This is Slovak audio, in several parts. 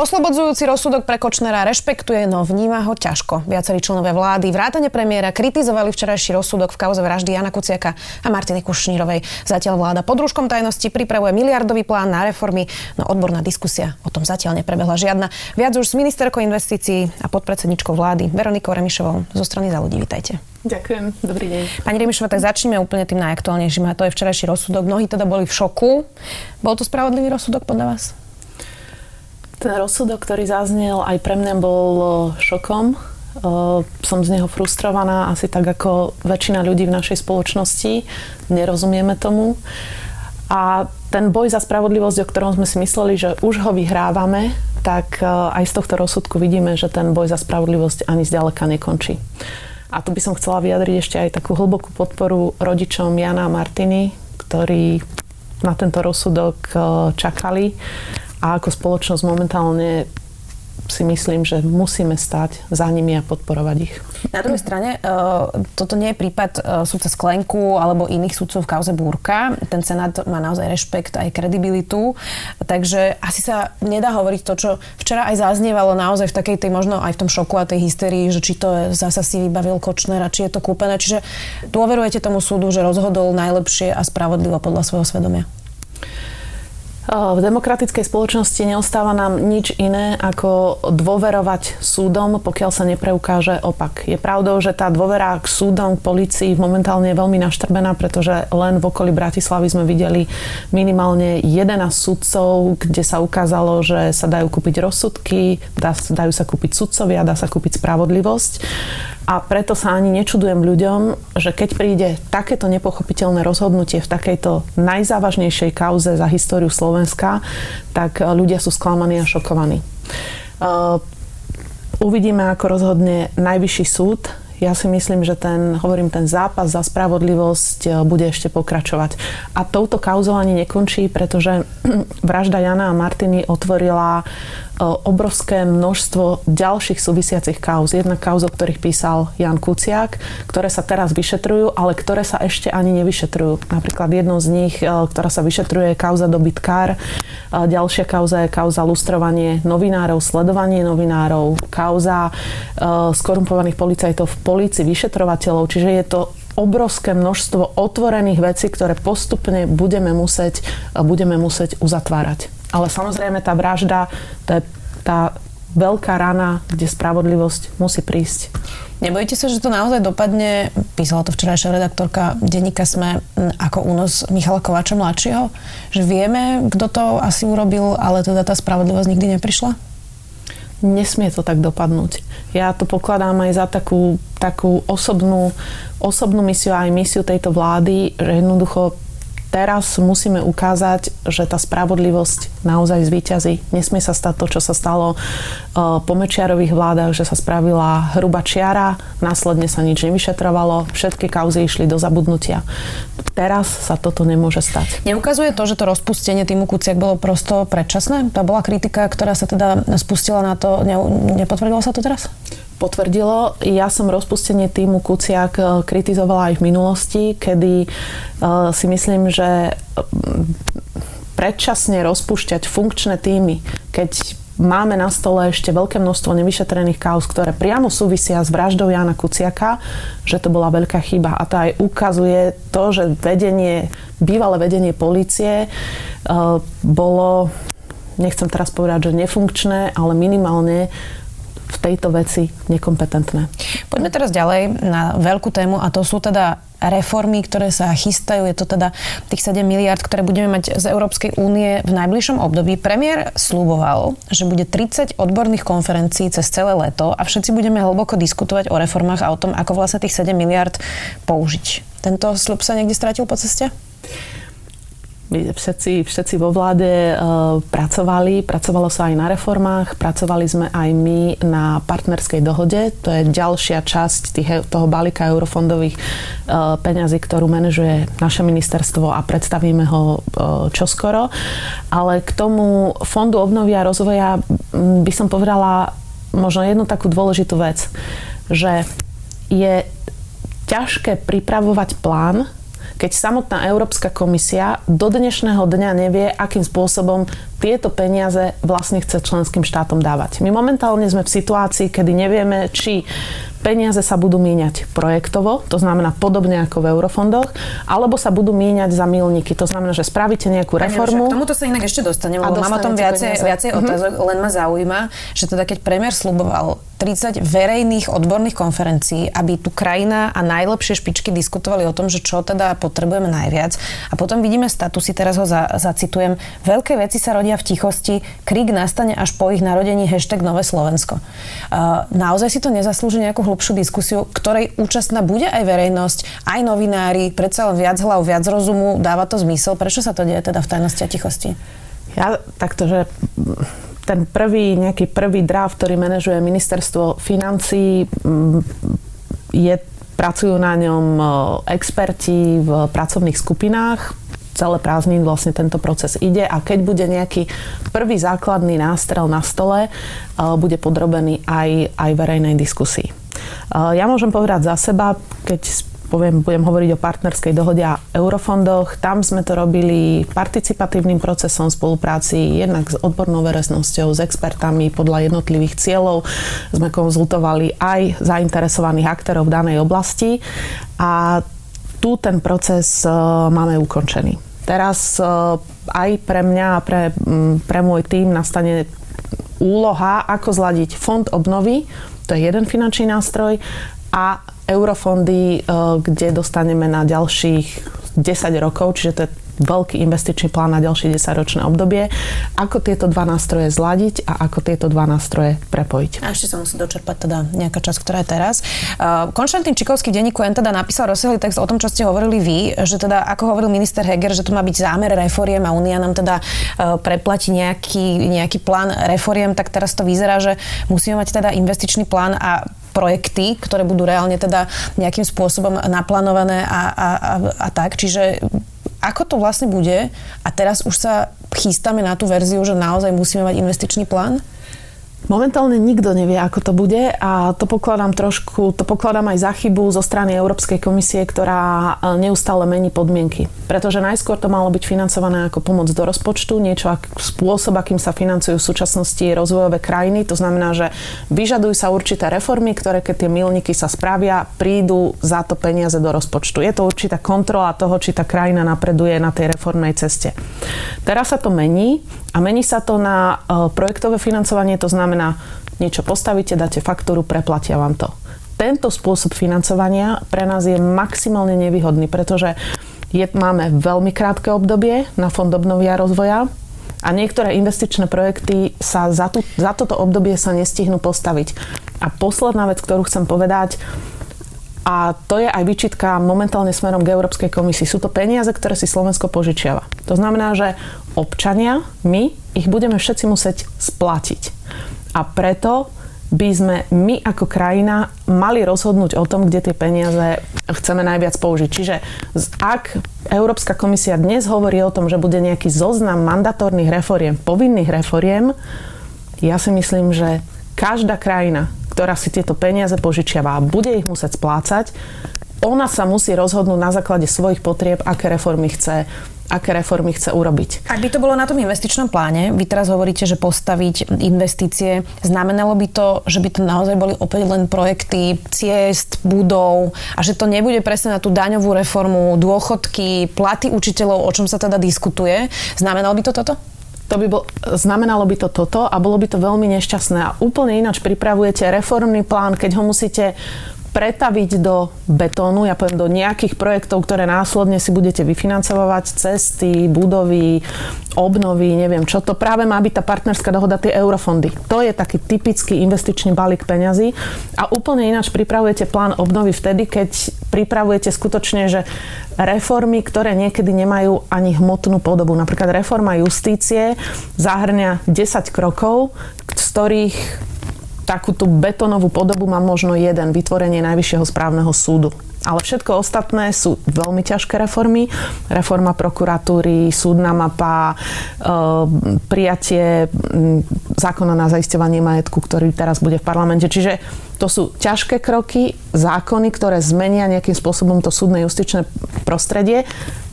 Oslobodzujúci rozsudok pre Kočnera rešpektuje, no vníma ho ťažko. Viacerí členovia vlády, vrátane premiéra kritizovali včerajší rozsudok v kauze vraždy Jana Kuciaka a Martiny Kušnírovej. Zatiaľ vláda pod rúškom tajnosti pripravuje miliardový plán na reformy, no odborná diskusia o tom zatiaľ neprebehla žiadna. Viac už s ministerkou investícií a podpredsedničkou vlády Veronikou Remišovou zo strany za ľudí. Vítajte. Ďakujem, dobrý deň. Pani Remišová, tak začneme úplne tým najaktuálnejším a to je včerajší rozsudok. Mnohí teda boli v šoku. Bol to spravodlivý rozsudok podľa vás? Ten rozsudok, ktorý zaznel, aj pre mňa bol šokom. Som z neho frustrovaná, asi tak ako väčšina ľudí v našej spoločnosti. Nerozumieme tomu. A ten boj za spravodlivosť, o ktorom sme si mysleli, že už ho vyhrávame, tak aj z tohto rozsudku vidíme, že ten boj za spravodlivosť ani zďaleka nekončí. A tu by som chcela vyjadriť ešte aj takú hlbokú podporu rodičom Jana a Martiny, ktorí na tento rozsudok čakali a ako spoločnosť momentálne si myslím, že musíme stať za nimi a podporovať ich. Na druhej strane, e, toto nie je prípad e, súdca Sklenku alebo iných súdcov v kauze Búrka. Ten senát má naozaj rešpekt aj kredibilitu, takže asi sa nedá hovoriť to, čo včera aj zaznievalo naozaj v takej tej možno aj v tom šoku a tej hysterii, že či to je, zasa si vybavil Kočner a či je to kúpené. Čiže dôverujete tomu súdu, že rozhodol najlepšie a spravodlivo podľa svojho svedomia? V demokratickej spoločnosti neostáva nám nič iné ako dôverovať súdom, pokiaľ sa nepreukáže opak. Je pravdou, že tá dôvera k súdom, k policii momentálne je veľmi naštrbená, pretože len v okolí Bratislavy sme videli minimálne 11 sudcov, kde sa ukázalo, že sa dajú kúpiť rozsudky, dajú sa kúpiť sudcovia, dá sa kúpiť spravodlivosť. A preto sa ani nečudujem ľuďom, že keď príde takéto nepochopiteľné rozhodnutie v takejto najzávažnejšej kauze za históriu Slovenska, tak e, ľudia sú sklamaní a šokovaní. Uh, uvidíme, ako rozhodne Najvyšší súd. Ja si myslím, že ten, hovorím, ten zápas za spravodlivosť e, bude ešte pokračovať. A touto kauzou ani nekončí, pretože vražda Jana a Martiny otvorila obrovské množstvo ďalších súvisiacich kauz. Jedna kauza, o ktorých písal Jan Kuciak, ktoré sa teraz vyšetrujú, ale ktoré sa ešte ani nevyšetrujú. Napríklad jednou z nich, e, ktorá sa vyšetruje, je kauza dobytkár. E, ďalšia kauza je kauza lustrovanie novinárov, sledovanie novinárov, kauza e, skorumpovaných policajtov v polici, vyšetrovateľov. Čiže je to obrovské množstvo otvorených vecí, ktoré postupne budeme musieť, budeme musieť uzatvárať. Ale samozrejme tá vražda, to je tá veľká rana, kde spravodlivosť musí prísť. Nebojíte sa, že to naozaj dopadne, písala to včerajšia redaktorka denníka Sme, ako únos Michala Kováča mladšieho? Že vieme, kto to asi urobil, ale teda tá spravodlivosť nikdy neprišla? Nesmie to tak dopadnúť. Ja to pokladám aj za takú, takú osobnú, osobnú misiu aj misiu tejto vlády, že jednoducho teraz musíme ukázať, že tá spravodlivosť naozaj zvíťazí. Nesmie sa stať to, čo sa stalo uh, po Mečiarových vládach, že sa spravila hruba čiara, následne sa nič nevyšetrovalo, všetky kauzy išli do zabudnutia. Teraz sa toto nemôže stať. Neukazuje to, že to rozpustenie týmu Kuciak bolo prosto predčasné? To bola kritika, ktorá sa teda spustila na to. Ne, nepotvrdilo sa to teraz? Potvrdilo. Ja som rozpustenie týmu Kuciak eh, kritizovala aj v minulosti, kedy uh, si myslím, že mm, predčasne rozpúšťať funkčné týmy, keď máme na stole ešte veľké množstvo nevyšetrených kauz, ktoré priamo súvisia s vraždou Jana Kuciaka, že to bola veľká chyba. A to aj ukazuje to, že vedenie, bývalé vedenie policie uh, bolo, nechcem teraz povedať, že nefunkčné, ale minimálne v tejto veci nekompetentné. Poďme teraz ďalej na veľkú tému a to sú teda reformy, ktoré sa chystajú. Je to teda tých 7 miliard, ktoré budeme mať z Európskej únie v najbližšom období. Premiér slúboval, že bude 30 odborných konferencií cez celé leto a všetci budeme hlboko diskutovať o reformách a o tom, ako vlastne tých 7 miliard použiť. Tento slub sa niekde stratil po ceste? Všetci, všetci vo vláde uh, pracovali, pracovalo sa aj na reformách, pracovali sme aj my na partnerskej dohode, to je ďalšia časť tých, toho balíka eurofondových uh, peňazí, ktorú manažuje naše ministerstvo a predstavíme ho čoskoro. Ale k tomu fondu obnovy a rozvoja by som povedala, možno jednu takú dôležitú vec, že je ťažké pripravovať plán, keď samotná Európska komisia do dnešného dňa nevie, akým spôsobom tieto peniaze vlastne chce členským štátom dávať. My momentálne sme v situácii, kedy nevieme, či peniaze sa budú míňať projektovo, to znamená podobne ako v eurofondoch, alebo sa budú míňať za milníky. To znamená, že spravíte nejakú reformu. K tomuto sa inak ešte dostanem, lebo mám o tom viacej, viacej mm-hmm. otázok, len ma zaujíma, že teda keď premiér sluboval 30 verejných odborných konferencií, aby tu krajina a najlepšie špičky diskutovali o tom, že čo teda potrebujeme najviac. A potom vidíme statusy, teraz ho za, zacitujem, veľké veci sa rodia v tichosti, krik nastane až po ich narodení hashtag Nové Slovensko. Uh, naozaj si to nezaslúži nejakú hlubšiu diskusiu, ktorej účastná bude aj verejnosť, aj novinári, predsa len viac hlav, viac rozumu, dáva to zmysel. Prečo sa to deje teda v tajnosti a tichosti? Ja takto, že ten prvý, nejaký prvý draft, ktorý manažuje ministerstvo financí, mm, je, pracujú na ňom e, experti v pracovných skupinách, celé prázdnin vlastne tento proces ide a keď bude nejaký prvý základný nástrel na stole, e, bude podrobený aj, aj verejnej diskusii. E, ja môžem povedať za seba, keď poviem, budem hovoriť o partnerskej dohode a eurofondoch. Tam sme to robili participatívnym procesom spolupráci jednak s odbornou verejnosťou, s expertami podľa jednotlivých cieľov. Sme konzultovali aj zainteresovaných aktérov v danej oblasti a tu ten proces e, máme ukončený. Teraz e, aj pre mňa a pre, pre môj tým nastane úloha, ako zladiť fond obnovy, to je jeden finančný nástroj, a eurofondy, eh, kde dostaneme na ďalších 10 rokov, čiže to je veľký investičný plán na ďalšie 10-ročné obdobie. Ako tieto dva nástroje zladiť a ako tieto dva nástroje prepojiť. A ešte sa musí dočerpať teda nejaká časť, ktorá je teraz. Uh, Konštantín Čikovský denníku N teda napísal rozsiahly text o tom, čo ste hovorili vy, že teda, ako hovoril minister Heger, že to má byť zámer reforiem a Únia nám teda uh, preplatí nejaký, nejaký plán reforiem, tak teraz to vyzerá, že musíme mať teda investičný plán a projekty, ktoré budú reálne teda nejakým spôsobom naplánované a, a, a, a tak. Čiže ako to vlastne bude? A teraz už sa chystáme na tú verziu, že naozaj musíme mať investičný plán? Momentálne nikto nevie, ako to bude a to pokladám trošku, to pokladám aj za chybu zo strany Európskej komisie, ktorá e, neustále mení podmienky. Pretože najskôr to malo byť financované ako pomoc do rozpočtu, niečo ako spôsob, akým sa financujú v súčasnosti rozvojové krajiny. To znamená, že vyžadujú sa určité reformy, ktoré keď tie milníky sa spravia, prídu za to peniaze do rozpočtu. Je to určitá kontrola toho, či tá krajina napreduje na tej reformnej ceste. Teraz sa to mení a mení sa to na e, projektové financovanie, to znamená, niečo postavíte, dáte faktúru, preplatia vám to. Tento spôsob financovania pre nás je maximálne nevýhodný, pretože je, máme veľmi krátke obdobie na Fond obnovy a rozvoja a niektoré investičné projekty sa za, tu, za toto obdobie sa nestihnú postaviť. A posledná vec, ktorú chcem povedať, a to je aj výčitka momentálne smerom k Európskej komisii. Sú to peniaze, ktoré si Slovensko požičiava. To znamená, že občania, my, ich budeme všetci musieť splatiť. A preto by sme my ako krajina mali rozhodnúť o tom, kde tie peniaze chceme najviac použiť. Čiže ak Európska komisia dnes hovorí o tom, že bude nejaký zoznam mandatórnych reforiem, povinných reforiem, ja si myslím, že každá krajina, ktorá si tieto peniaze požičiava a bude ich musieť splácať, ona sa musí rozhodnúť na základe svojich potrieb, aké reformy chce aké reformy chce urobiť. Ak by to bolo na tom investičnom pláne, vy teraz hovoríte, že postaviť investície, znamenalo by to, že by to naozaj boli opäť len projekty ciest, budov a že to nebude presne na tú daňovú reformu, dôchodky, platy učiteľov, o čom sa teda diskutuje. Znamenalo by to toto? To by bol, znamenalo by to toto a bolo by to veľmi nešťastné. A úplne ináč pripravujete reformný plán, keď ho musíte pretaviť do betónu, ja poviem do nejakých projektov, ktoré následne si budete vyfinancovať, cesty, budovy, obnovy, neviem čo. To práve má byť tá partnerská dohoda, tie eurofondy. To je taký typický investičný balík peňazí a úplne ináč pripravujete plán obnovy vtedy, keď pripravujete skutočne, že reformy, ktoré niekedy nemajú ani hmotnú podobu. Napríklad reforma justície zahrňa 10 krokov, z ktorých takú tú betónovú podobu má možno jeden, vytvorenie Najvyššieho správneho súdu. Ale všetko ostatné sú veľmi ťažké reformy. Reforma prokuratúry, súdna mapa, e, prijatie zákona na zaisťovanie majetku, ktorý teraz bude v parlamente. Čiže to sú ťažké kroky, zákony, ktoré zmenia nejakým spôsobom to súdne justičné prostredie,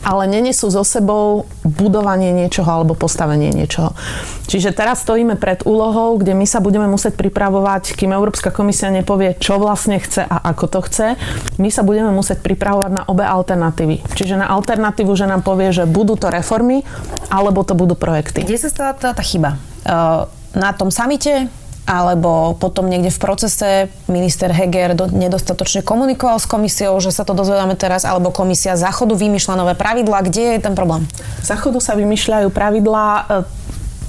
ale nenesú so sebou budovanie niečoho alebo postavenie niečoho. Čiže teraz stojíme pred úlohou, kde my sa budeme musieť pripravovať, kým Európska komisia nepovie, čo vlastne chce a ako to chce. My sa budeme musieť pripravovať na obe alternatívy. Čiže na alternatívu, že nám povie, že budú to reformy, alebo to budú projekty. Kde sa stala tá, tá chyba? Uh, na tom samite alebo potom niekde v procese minister Heger do, nedostatočne komunikoval s komisiou, že sa to dozvedáme teraz, alebo komisia záchodu vymýšľa nové pravidlá. Kde je ten problém? Záchodu sa vymýšľajú pravidlá e,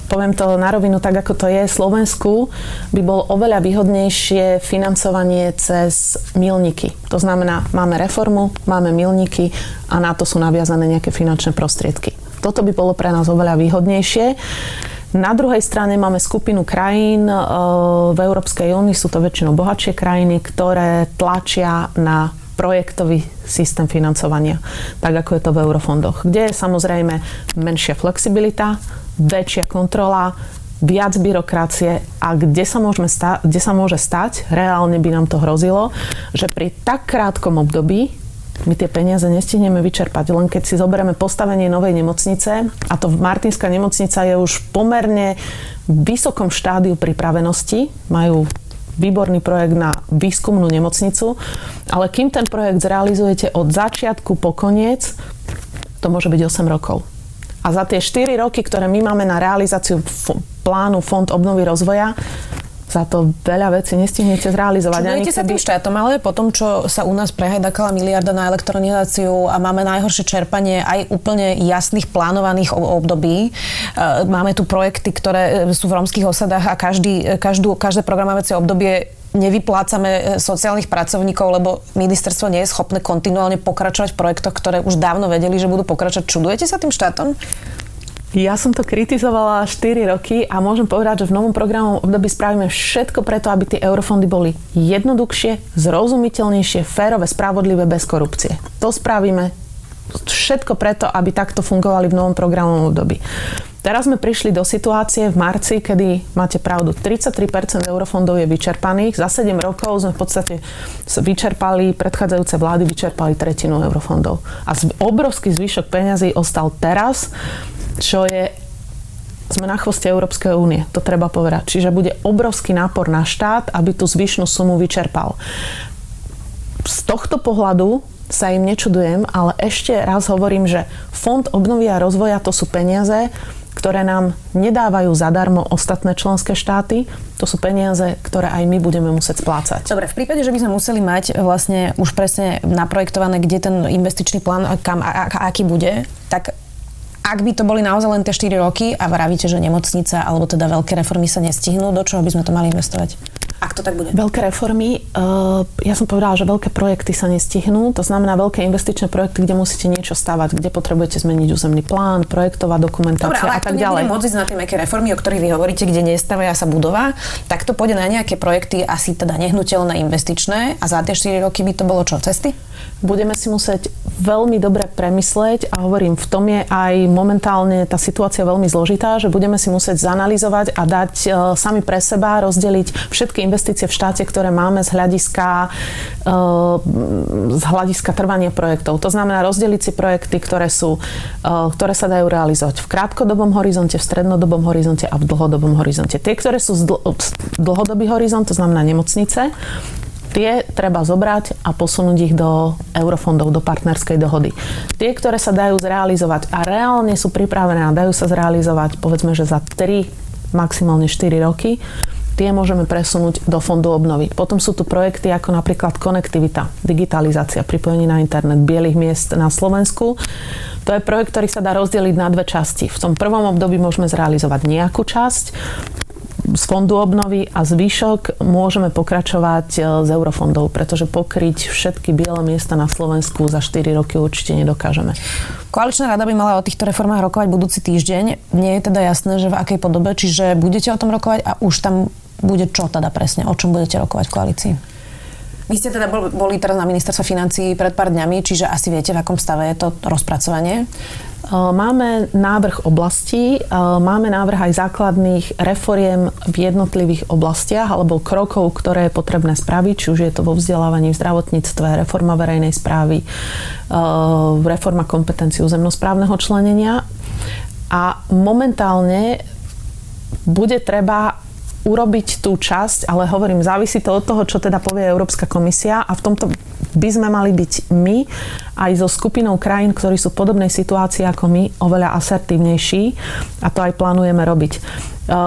poviem to na rovinu tak, ako to je, Slovensku by bolo oveľa výhodnejšie financovanie cez milníky. To znamená, máme reformu, máme milníky a na to sú naviazané nejaké finančné prostriedky. Toto by bolo pre nás oveľa výhodnejšie. Na druhej strane máme skupinu krajín e, v Európskej únii, sú to väčšinou bohatšie krajiny, ktoré tlačia na projektový systém financovania, tak ako je to v eurofondoch, kde je samozrejme menšia flexibilita, väčšia kontrola, viac byrokracie a kde sa, môžeme sta- kde sa môže stať, reálne by nám to hrozilo, že pri tak krátkom období my tie peniaze nestihneme vyčerpať. Len keď si zoberieme postavenie novej nemocnice, a to Martinská nemocnica je už pomerne v vysokom štádiu pripravenosti, majú výborný projekt na výskumnú nemocnicu, ale kým ten projekt zrealizujete od začiatku po koniec, to môže byť 8 rokov. A za tie 4 roky, ktoré my máme na realizáciu plánu Fond obnovy rozvoja, za to veľa vecí nestihnete zrealizovať. Čudujete sa tým štátom, ale po tom, čo sa u nás prehajdakala miliarda na elektronizáciu a máme najhoršie čerpanie aj úplne jasných plánovaných období. E, máme tu projekty, ktoré e, sú v romských osadách a každý, každú, každé programovacie obdobie nevyplácame e, sociálnych pracovníkov, lebo ministerstvo nie je schopné kontinuálne pokračovať v projektoch, ktoré už dávno vedeli, že budú pokračovať. Čudujete sa tým štátom? Ja som to kritizovala 4 roky a môžem povedať, že v novom programovom období spravíme všetko preto, aby tie eurofondy boli jednoduchšie, zrozumiteľnejšie, férové, spravodlivé, bez korupcie. To spravíme všetko preto, aby takto fungovali v novom programovom období. Teraz sme prišli do situácie v marci, kedy máte pravdu, 33% eurofondov je vyčerpaných. Za 7 rokov sme v podstate vyčerpali, predchádzajúce vlády vyčerpali tretinu eurofondov. A obrovský zvyšok peňazí ostal teraz čo je sme na chvoste Európskej únie, to treba povedať. Čiže bude obrovský nápor na štát, aby tú zvyšnú sumu vyčerpal. Z tohto pohľadu sa im nečudujem, ale ešte raz hovorím, že Fond obnovy a rozvoja to sú peniaze, ktoré nám nedávajú zadarmo ostatné členské štáty. To sú peniaze, ktoré aj my budeme musieť splácať. Dobre, v prípade, že by sme museli mať vlastne už presne naprojektované, kde ten investičný plán, kam, a, a, aký bude, tak ak by to boli naozaj len tie 4 roky a vravíte, že nemocnica alebo teda veľké reformy sa nestihnú, do čoho by sme to mali investovať? Ak to tak bude. Veľké reformy, uh, ja som povedala, že veľké projekty sa nestihnú, to znamená veľké investičné projekty, kde musíte niečo stavať, kde potrebujete zmeniť územný plán, projektová dokumentácia Dobre, ale a tak ďalej. môcť ísť na tie nejaké reformy, o ktorých vy hovoríte, kde nestavia sa budova, tak to pôjde na nejaké projekty asi teda nehnuteľné investičné a za tie 4 roky by to bolo čo, cesty? budeme si musieť veľmi dobre premysleť a hovorím, v tom je aj momentálne tá situácia veľmi zložitá, že budeme si musieť zanalizovať a dať e, sami pre seba, rozdeliť všetky investície v štáte, ktoré máme z hľadiska, e, z hľadiska trvania projektov. To znamená rozdeliť si projekty, ktoré, sú, e, ktoré sa dajú realizovať v krátkodobom horizonte, v strednodobom horizonte a v dlhodobom horizonte. Tie, ktoré sú z dlhodobý horizont, to znamená nemocnice, Tie treba zobrať a posunúť ich do eurofondov, do partnerskej dohody. Tie, ktoré sa dajú zrealizovať a reálne sú pripravené a dajú sa zrealizovať povedzme, že za 3, maximálne 4 roky, tie môžeme presunúť do fondu obnovy. Potom sú tu projekty ako napríklad konektivita, digitalizácia, pripojenie na internet bielých miest na Slovensku. To je projekt, ktorý sa dá rozdeliť na dve časti. V tom prvom období môžeme zrealizovať nejakú časť, z fondu obnovy a zvyšok môžeme pokračovať e, z eurofondov, pretože pokryť všetky biele miesta na Slovensku za 4 roky určite nedokážeme. Koaličná rada by mala o týchto reformách rokovať budúci týždeň. Nie je teda jasné, že v akej podobe, čiže budete o tom rokovať a už tam bude čo teda presne? O čom budete rokovať v koalícii? Vy ste teda boli teraz na ministerstve financí pred pár dňami, čiže asi viete, v akom stave je to rozpracovanie? Máme návrh oblastí, máme návrh aj základných reforiem v jednotlivých oblastiach alebo krokov, ktoré je potrebné spraviť, či už je to vo vzdelávaní, v zdravotníctve, reforma verejnej správy, reforma kompetencií územnosprávneho členenia. A momentálne bude treba urobiť tú časť, ale hovorím, závisí to od toho, čo teda povie Európska komisia a v tomto by sme mali byť my aj so skupinou krajín, ktorí sú v podobnej situácii ako my, oveľa asertívnejší a to aj plánujeme robiť. E,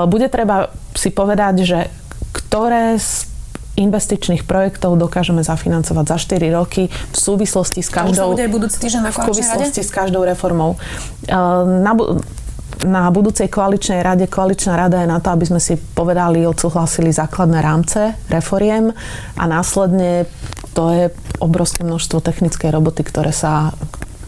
bude treba si povedať, že ktoré z investičných projektov dokážeme zafinancovať za 4 roky v súvislosti s každou, v súvislosti s každou reformou. E, na, na budúcej koaličnej rade, koaličná rada je na to, aby sme si povedali, odsúhlasili základné rámce reforiem a následne to je obrovské množstvo technickej roboty, ktoré sa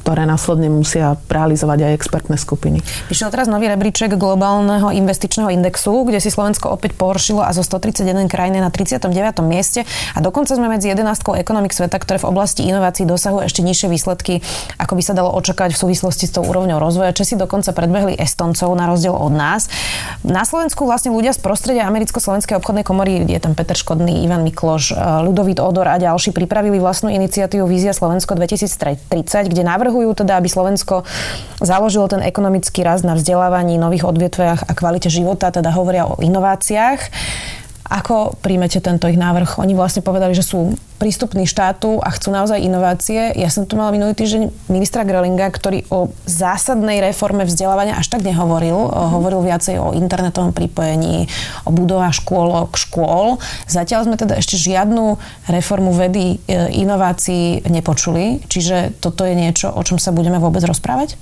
ktoré následne musia realizovať aj expertné skupiny. Vyšiel teraz nový rebríček globálneho investičného indexu, kde si Slovensko opäť pohoršilo a zo 131 krajín na 39. mieste a dokonca sme medzi 11 ekonomik sveta, ktoré v oblasti inovácií dosahujú ešte nižšie výsledky, ako by sa dalo očakávať v súvislosti s tou úrovňou rozvoja. Česi dokonca predbehli Estoncov na rozdiel od nás. Na Slovensku vlastne ľudia z prostredia Americko-Slovenskej obchodnej komory, je tam Peter Škodný, Ivan Mikloš, Ľudovít Odor a ďalší pripravili vlastnú iniciatívu Vízia Slovensko 2030, kde návrh navrhujú teda, aby Slovensko založilo ten ekonomický rast na vzdelávaní, nových odvetviach a kvalite života, teda hovoria o inováciách. Ako príjmete tento ich návrh? Oni vlastne povedali, že sú prístupní štátu a chcú naozaj inovácie. Ja som tu mala minulý týždeň ministra Grelinga, ktorý o zásadnej reforme vzdelávania až tak nehovoril. Mm-hmm. Hovoril viacej o internetovom pripojení, o budovách škôlok, škôl. Zatiaľ sme teda ešte žiadnu reformu vedy, e, inovácií nepočuli. Čiže toto je niečo, o čom sa budeme vôbec rozprávať?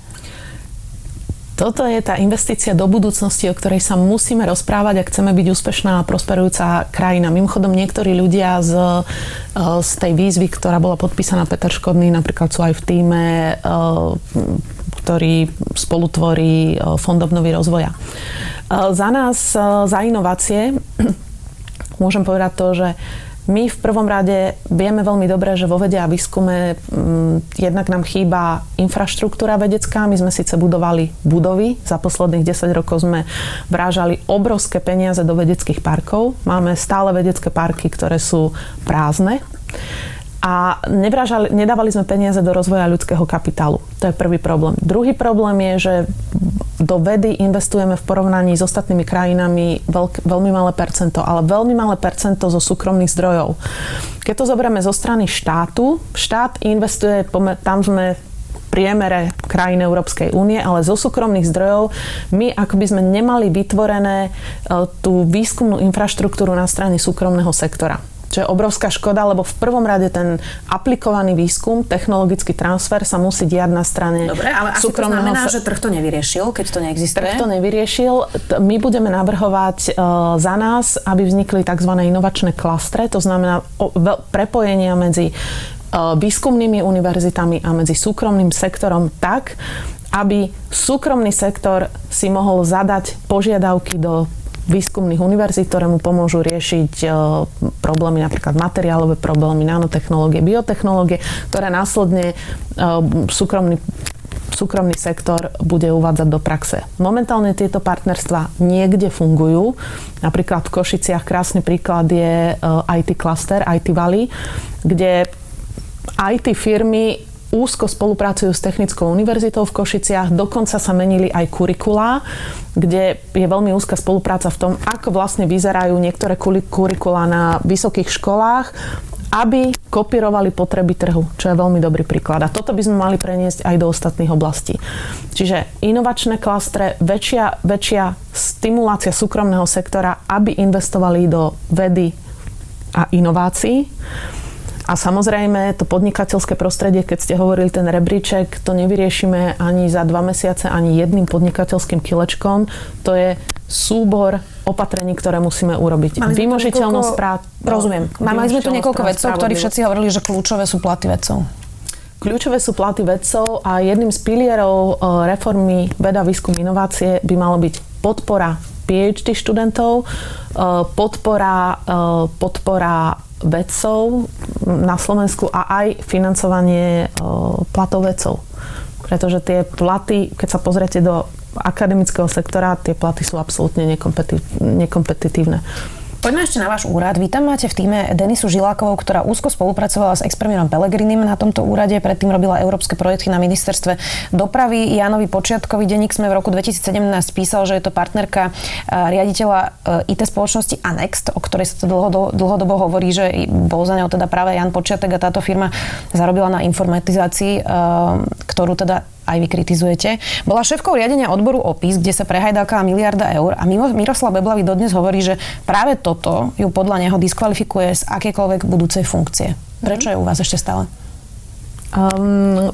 Toto je tá investícia do budúcnosti, o ktorej sa musíme rozprávať, ak chceme byť úspešná a prosperujúca krajina. Mimochodom, niektorí ľudia z, e, z tej výzvy, ktorá bola podpísaná Peter Škodný, napríklad sú aj v týme, e, ktorý spolutvorí e, Fond obnovy rozvoja. Za nás, za inovácie, môžem povedať to, že my v prvom rade vieme veľmi dobre, že vo vede a výskume mm, jednak nám chýba infraštruktúra vedecká. My sme síce budovali budovy, za posledných 10 rokov sme vrážali obrovské peniaze do vedeckých parkov. Máme stále vedecké parky, ktoré sú prázdne a nevražali, nedávali sme peniaze do rozvoja ľudského kapitálu. To je prvý problém. Druhý problém je, že do vedy investujeme v porovnaní s ostatnými krajinami veľk, veľmi malé percento, ale veľmi malé percento zo súkromných zdrojov. Keď to zoberieme zo strany štátu, štát investuje, tam sme priemere krajín Európskej únie, ale zo súkromných zdrojov my ako by sme nemali vytvorené e, tú výskumnú infraštruktúru na strane súkromného sektora čo je obrovská škoda, lebo v prvom rade ten aplikovaný výskum, technologický transfer sa musí diať na strane Dobre, ale asi to znamená, že trh to nevyriešil, keď to neexistuje? Trh to nevyriešil. My budeme navrhovať uh, za nás, aby vznikli tzv. inovačné klastre, to znamená o, prepojenia medzi uh, výskumnými univerzitami a medzi súkromným sektorom tak, aby súkromný sektor si mohol zadať požiadavky do výskumných univerzít, ktoré mu pomôžu riešiť e, problémy, napríklad materiálové problémy, nanotechnológie, biotechnológie, ktoré následne e, súkromný súkromný sektor bude uvádzať do praxe. Momentálne tieto partnerstva niekde fungujú. Napríklad v Košiciach krásny príklad je e, IT Cluster, IT Valley, kde IT firmy úzko spolupracujú s Technickou univerzitou v Košiciach, dokonca sa menili aj kurikulá, kde je veľmi úzka spolupráca v tom, ako vlastne vyzerajú niektoré kurikulá na vysokých školách, aby kopírovali potreby trhu, čo je veľmi dobrý príklad. A toto by sme mali preniesť aj do ostatných oblastí. Čiže inovačné klastre, väčšia, väčšia stimulácia súkromného sektora, aby investovali do vedy a inovácií a samozrejme, to podnikateľské prostredie, keď ste hovorili ten rebríček, to nevyriešime ani za dva mesiace, ani jedným podnikateľským kilečkom. To je súbor opatrení, ktoré musíme urobiť. Vymožiteľnosť prác. Rozumiem. Mali sme tu niekoľko vedcov, ktorí všetci hovorili, že kľúčové sú platy vedcov. Kľúčové sú platy vedcov a jedným z pilierov e, reformy veda, výskum, inovácie by malo byť podpora PhD študentov, e, podpora, e, podpora vedcov, na Slovensku a aj financovanie platov vedcov. Pretože tie platy, keď sa pozriete do akademického sektora, tie platy sú absolútne nekompetitívne. Poďme ešte na váš úrad. Vy tam máte v týme Denisu Žilákovou, ktorá úzko spolupracovala s expremiérom Pelegrinim na tomto úrade. Predtým robila európske projekty na ministerstve dopravy. Janovi Počiatkový denník sme v roku 2017 písal, že je to partnerka eh, riaditeľa IT spoločnosti Anext, o ktorej sa to dlhodobo, dlhodobo hovorí, že bol za ňou teda práve Jan Počiatek a táto firma zarobila na informatizácii, eh, ktorú teda aj vy kritizujete. Bola šéfkou riadenia odboru OPIS, kde sa prehajdákala miliarda eur a Miroslav Beblavy dodnes hovorí, že práve toto ju podľa neho diskvalifikuje z akékoľvek budúcej funkcie. Prečo je u vás ešte stále? Um,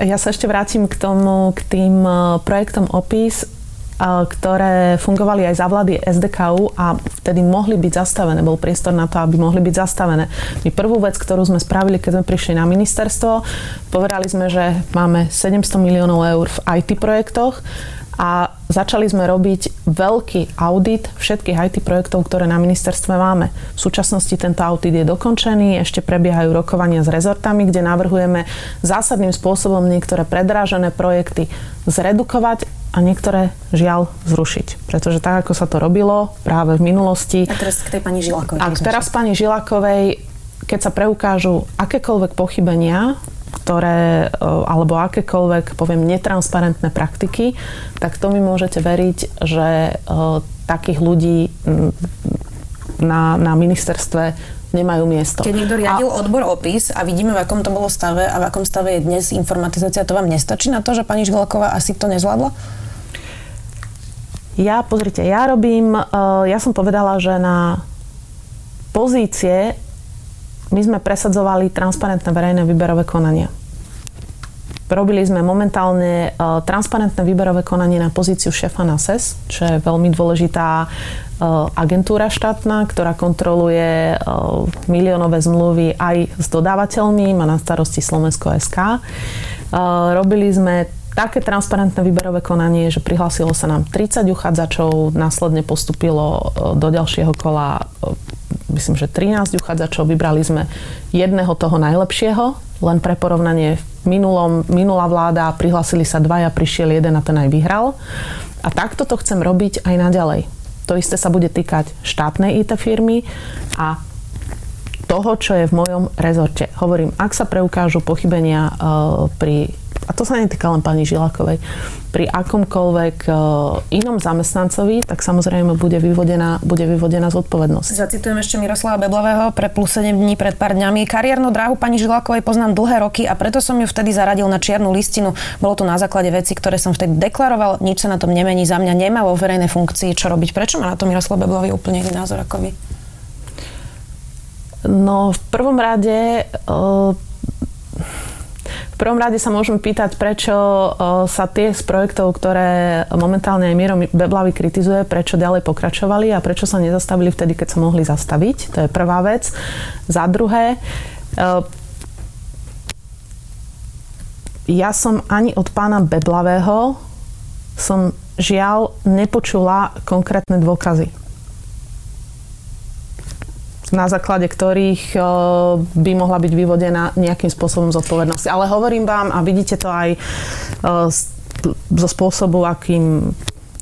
ja sa ešte vrátim k tomu, k tým uh, projektom OPIS ktoré fungovali aj za vlády SDKU a vtedy mohli byť zastavené. Bol priestor na to, aby mohli byť zastavené. My prvú vec, ktorú sme spravili, keď sme prišli na ministerstvo, povedali sme, že máme 700 miliónov eur v IT projektoch a začali sme robiť veľký audit všetkých IT projektov, ktoré na ministerstve máme. V súčasnosti tento audit je dokončený, ešte prebiehajú rokovania s rezortami, kde navrhujeme zásadným spôsobom niektoré predrážené projekty zredukovať a niektoré žiaľ zrušiť. Pretože tak, ako sa to robilo práve v minulosti... A teraz k tej pani Žilakovej. A teraz pani Žilakovej, keď sa preukážu akékoľvek pochybenia, ktoré, e, alebo akékoľvek, poviem, netransparentné praktiky, tak to mi môžete veriť, že e, takých ľudí na, na ministerstve nemajú miesto. Keď niekto riadil a... odbor opis a vidíme, v akom to bolo stave a v akom stave je dnes informatizácia, to vám nestačí na to, že pani Žvelková asi to nezvládla? Ja, pozrite, ja robím, eh, ja som povedala, že na pozície my sme presadzovali transparentné verejné výberové konania. Robili sme momentálne uh, transparentné výberové konanie na pozíciu šéfa na SES, čo je veľmi dôležitá uh, agentúra štátna, ktorá kontroluje uh, miliónové zmluvy aj s dodávateľmi, má na starosti Slovensko SK. Robili sme také transparentné výberové konanie, že prihlásilo sa nám 30 uchádzačov, následne postupilo e, do ďalšieho kola e, myslím, že 13 uchádzačov, vybrali sme jedného toho najlepšieho, len pre porovnanie v minulom, minulá vláda prihlásili sa dvaja, prišiel jeden a ten aj vyhral. A takto to chcem robiť aj naďalej. To isté sa bude týkať štátnej IT firmy a toho, čo je v mojom rezorte. Hovorím, ak sa preukážu pochybenia uh, pri a to sa netýka len pani Žilakovej, pri akomkoľvek uh, inom zamestnancovi, tak samozrejme bude vyvodená, bude vyvodená zodpovednosť. Zacitujem ešte Miroslava Beblavého pre plus 7 dní pred pár dňami. Kariérnu dráhu pani Žilakovej poznám dlhé roky a preto som ju vtedy zaradil na čiernu listinu. Bolo to na základe veci, ktoré som vtedy deklaroval. Nič sa na tom nemení. Za mňa nemá vo verejnej funkcii čo robiť. Prečo má na to Miroslav Beblavý úplne iný názor ako vy? No, v prvom rade uh, prvom rade sa môžeme pýtať, prečo sa tie z projektov, ktoré momentálne aj Miro Beblavy kritizuje, prečo ďalej pokračovali a prečo sa nezastavili vtedy, keď sa mohli zastaviť. To je prvá vec. Za druhé, ja som ani od pána Beblavého som žiaľ nepočula konkrétne dôkazy na základe ktorých eh, by mohla byť vyvodená nejakým spôsobom zodpovednosť. Ale hovorím vám a vidíte to aj eh, zo spôsobu, akým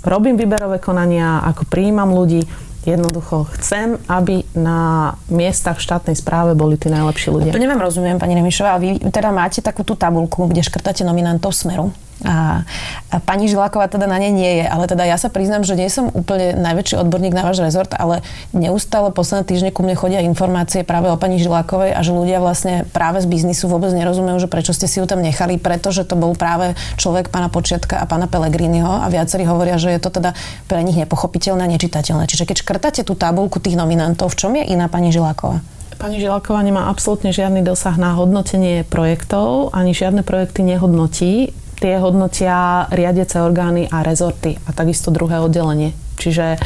robím výberové konania, ako prijímam ľudí, Jednoducho chcem, aby na miestach v štátnej správe boli tí najlepší ľudia. To neviem, rozumiem, pani Remišová. Vy teda máte takú tú tabulku, kde škrtáte nominantov Smeru. A, a pani Žiláková teda na nej nie je, ale teda ja sa priznám, že nie som úplne najväčší odborník na váš rezort, ale neustále posledné týždne ku mne chodia informácie práve o pani Žilákovej a že ľudia vlastne práve z biznisu vôbec nerozumejú, že prečo ste si ju tam nechali, pretože to bol práve človek pána Počiatka a pána Pelegriniho a viacerí hovoria, že je to teda pre nich nepochopiteľné a nečitateľné. Čiže keď škrtáte tú tabulku tých nominantov, v čom je iná pani Žiláková? Pani Žiláková nemá absolútne žiadny dosah na hodnotenie projektov, ani žiadne projekty nehodnotí tie hodnotia riadiace orgány a rezorty a takisto druhé oddelenie. Čiže e,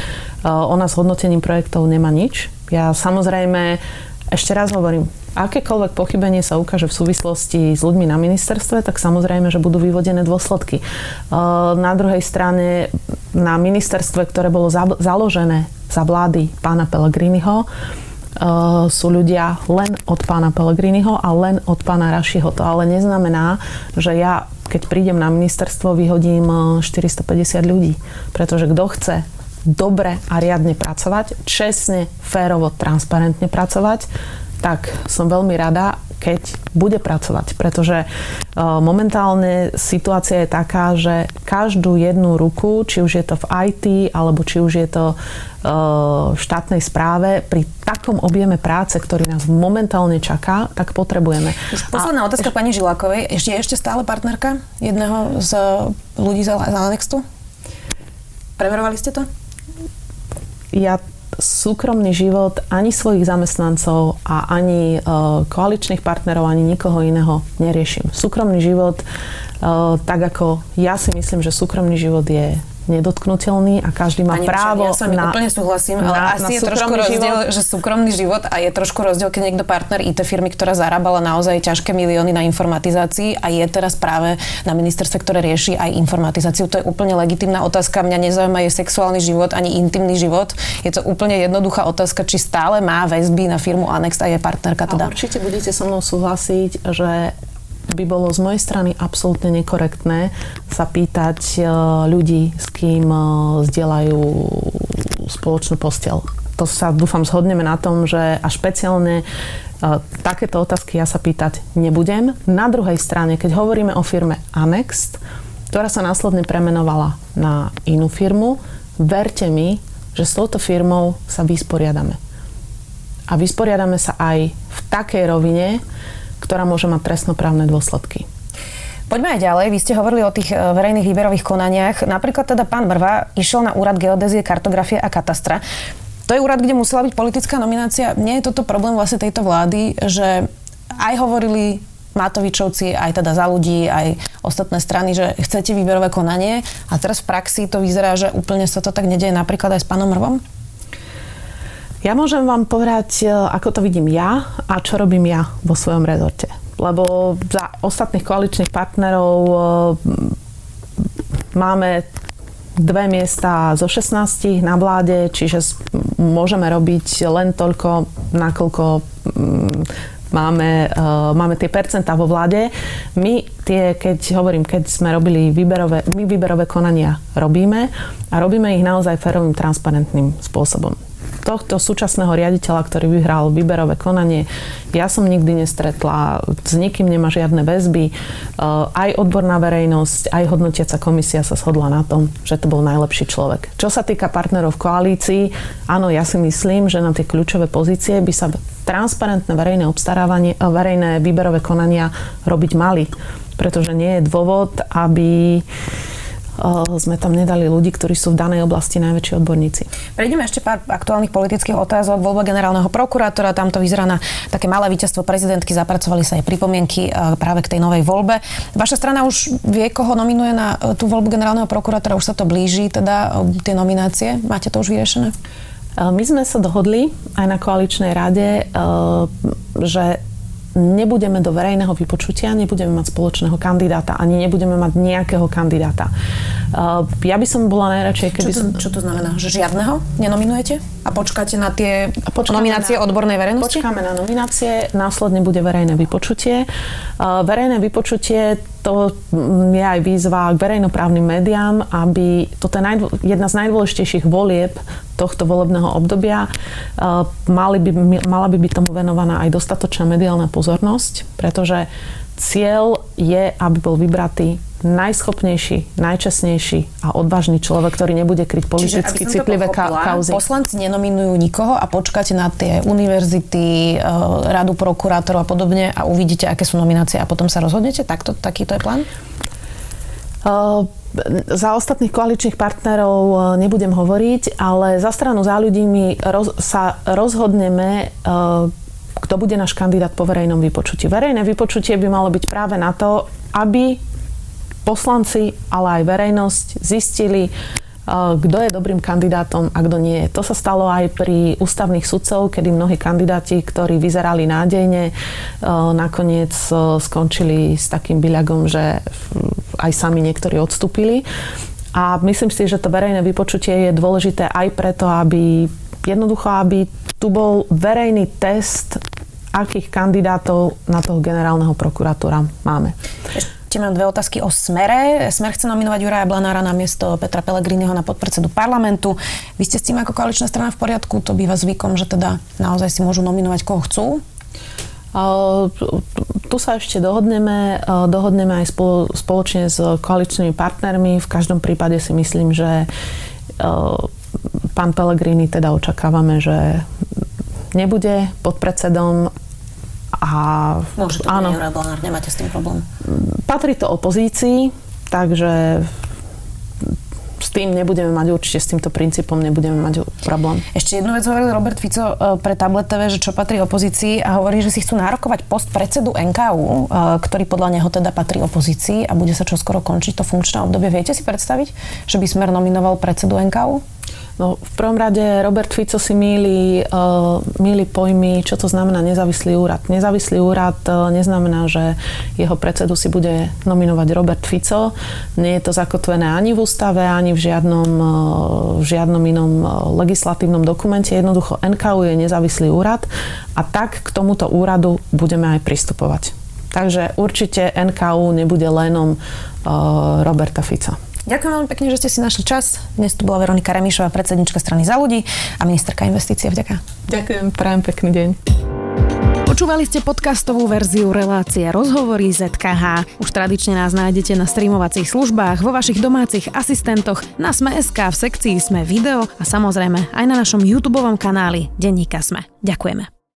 ona s hodnotením projektov nemá nič. Ja samozrejme, ešte raz hovorím, akékoľvek pochybenie sa ukáže v súvislosti s ľuďmi na ministerstve, tak samozrejme, že budú vyvodené dôsledky. E, na druhej strane, na ministerstve, ktoré bolo založené za vlády pána Pellegriniho, sú ľudia len od pána Pellegriniho a len od pána Rašiho. To ale neznamená, že ja, keď prídem na ministerstvo, vyhodím 450 ľudí. Pretože kto chce dobre a riadne pracovať, čestne, férovo, transparentne pracovať, tak som veľmi rada, keď bude pracovať. Pretože momentálne situácia je taká, že každú jednu ruku, či už je to v IT, alebo či už je to v štátnej správe, pri takom objeme práce, ktorý nás momentálne čaká, tak potrebujeme. Posledná a otázka eš... pani Žilákovej. Ešte ešte stále partnerka jedného z ľudí z Anextu? Preverovali ste to? Ja súkromný život ani svojich zamestnancov a ani uh, koaličných partnerov, ani nikoho iného neriešim. Súkromný život, uh, tak ako ja si myslím, že súkromný život je nedotknutelný a každý má Pani právo ja s vami na, úplne súhlasím, ale na, asi na je trošku rozdiel, život. že súkromný život a je trošku rozdiel, keď niekto partner IT firmy, ktorá zarábala naozaj ťažké milióny na informatizácii a je teraz práve na ministerstve, ktoré rieši aj informatizáciu. To je úplne legitimná otázka. Mňa nezaujíma je sexuálny život ani intimný život. Je to úplne jednoduchá otázka, či stále má väzby na firmu Anext a je partnerka teda. A určite budete so mnou súhlasiť, že by bolo z mojej strany absolútne nekorektné sa pýtať e, ľudí, s kým e, zdieľajú spoločnú postel. To sa dúfam zhodneme na tom, že a špeciálne e, takéto otázky ja sa pýtať nebudem. Na druhej strane, keď hovoríme o firme Anext, ktorá sa následne premenovala na inú firmu, verte mi, že s touto firmou sa vysporiadame. A vysporiadame sa aj v takej rovine, ktorá môže mať trestnoprávne dôsledky. Poďme aj ďalej. Vy ste hovorili o tých e, verejných výberových konaniach. Napríklad teda pán Brva išiel na úrad geodézie, kartografie a katastra. To je úrad, kde musela byť politická nominácia. Nie je toto problém vlastne tejto vlády, že aj hovorili Matovičovci, aj teda za ľudí, aj ostatné strany, že chcete výberové konanie a teraz v praxi to vyzerá, že úplne sa to tak nedieje napríklad aj s pánom Mrvom? Ja môžem vám povedať, e, ako to vidím ja a čo robím ja vo svojom rezorte. Lebo za ostatných koaličných partnerov e, máme dve miesta zo 16 na vláde, čiže môžeme robiť len toľko, nakoľko mm, máme, uh, máme tie percentá vo vláde. My tie, keď hovorím, keď sme robili výberové, my výberové konania robíme a robíme ich naozaj férovým, transparentným spôsobom tohto súčasného riaditeľa, ktorý vyhral výberové konanie, ja som nikdy nestretla, s nikým nemá žiadne väzby. E, aj odborná verejnosť, aj hodnotiaca komisia sa shodla na tom, že to bol najlepší človek. Čo sa týka partnerov v koalícii, áno, ja si myslím, že na tie kľúčové pozície by sa transparentné verejné obstarávanie, e, verejné výberové konania robiť mali. Pretože nie je dôvod, aby sme tam nedali ľudí, ktorí sú v danej oblasti najväčší odborníci. Prejdeme ešte pár aktuálnych politických otázok. Voľba generálneho prokurátora, tam to vyzerá na také malé víťazstvo prezidentky, zapracovali sa aj pripomienky práve k tej novej voľbe. Vaša strana už vie, koho nominuje na e, tú voľbu generálneho prokurátora, už sa to blíži, teda e, tie nominácie. Máte to už vyriešené? My sme sa dohodli aj na koaličnej rade, e, že nebudeme do verejného vypočutia, nebudeme mať spoločného kandidáta, ani nebudeme mať nejakého kandidáta. Uh, ja by som bola najradšej, keby čo to. Čo to znamená? Že žiadneho nenominujete? A počkáte na tie nominácie na, odbornej verejnosti? Počkáme na nominácie, následne bude verejné vypočutie. Uh, verejné vypočutie to je aj výzva k verejnoprávnym médiám, aby toto je jedna z najdôležitejších volieb tohto volebného obdobia. Uh, mali by, mala by byť tomu venovaná aj dostatočná mediálna pozornosť, pretože cieľ je, aby bol vybratý najschopnejší, najčestnejší a odvážny človek, ktorý nebude kryť politicky Čiže, citlivé pochopila, kauzy. Poslanci nenominujú nikoho a počkáte na tie univerzity, e, radu prokurátorov a podobne a uvidíte, aké sú nominácie a potom sa rozhodnete? Takto, takýto je plán? Uh, za ostatných koaličných partnerov e, nebudem hovoriť, ale za stranu za ľudí my roz, sa rozhodneme, kto bude náš kandidát po verejnom vypočutí. Verejné vypočutie by malo byť práve na to, aby poslanci, ale aj verejnosť zistili, uh, kto je dobrým kandidátom a kto nie. To sa stalo aj pri ústavných sudcov, kedy mnohí kandidáti, ktorí vyzerali nádejne, uh, nakoniec uh, skončili s takým byľagom, že aj sami niektorí odstúpili. A myslím si, že to verejné vypočutie je dôležité aj preto, aby jednoducho, aby tu bol verejný test, akých kandidátov na toho generálneho prokurátora máme. Ešte mám dve otázky o smere. Smer chce nominovať Juraja Blanára na miesto Petra Pellegriniho na podpredsedu parlamentu. Vy ste s tým ako koaličná strana v poriadku? To býva zvykom, že teda naozaj si môžu nominovať koho chcú? Tu sa ešte dohodneme, dohodneme aj spoločne s koaličnými partnermi. V každom prípade si myslím, že pán Pellegrini teda očakávame, že nebude pod predsedom a... Môže to áno, Blanár, nemáte s tým problém. Patrí to opozícii, takže s tým nebudeme mať určite, s týmto princípom nebudeme mať problém. Ešte jednu vec hovoril Robert Fico e, pre Tablet TV, že čo patrí opozícii a hovorí, že si chcú nárokovať post predsedu NKU, e, ktorý podľa neho teda patrí opozícii a bude sa čoskoro končiť to funkčné obdobie. Viete si predstaviť, že by Smer nominoval predsedu NKU? No, v prvom rade Robert Fico si míli, uh, míli pojmy, čo to znamená nezávislý úrad. Nezávislý úrad uh, neznamená, že jeho predsedu si bude nominovať Robert Fico. Nie je to zakotvené ani v ústave, ani v žiadnom, uh, v žiadnom inom legislatívnom dokumente. Jednoducho NKU je nezávislý úrad a tak k tomuto úradu budeme aj pristupovať. Takže určite NKU nebude lenom uh, Roberta Fica. Ďakujem veľmi pekne, že ste si našli čas. Dnes tu bola Veronika Remišová, predsednička strany za ľudí a ministerka investície. Vďaka. Ďakujem, prajem pekný deň. Počúvali ste podcastovú verziu relácie Rozhovory ZKH. Už tradične nás nájdete na streamovacích službách, vo vašich domácich asistentoch, na Sme.sk, v sekcii Sme video a samozrejme aj na našom YouTube kanáli Denníka Sme. Ďakujeme.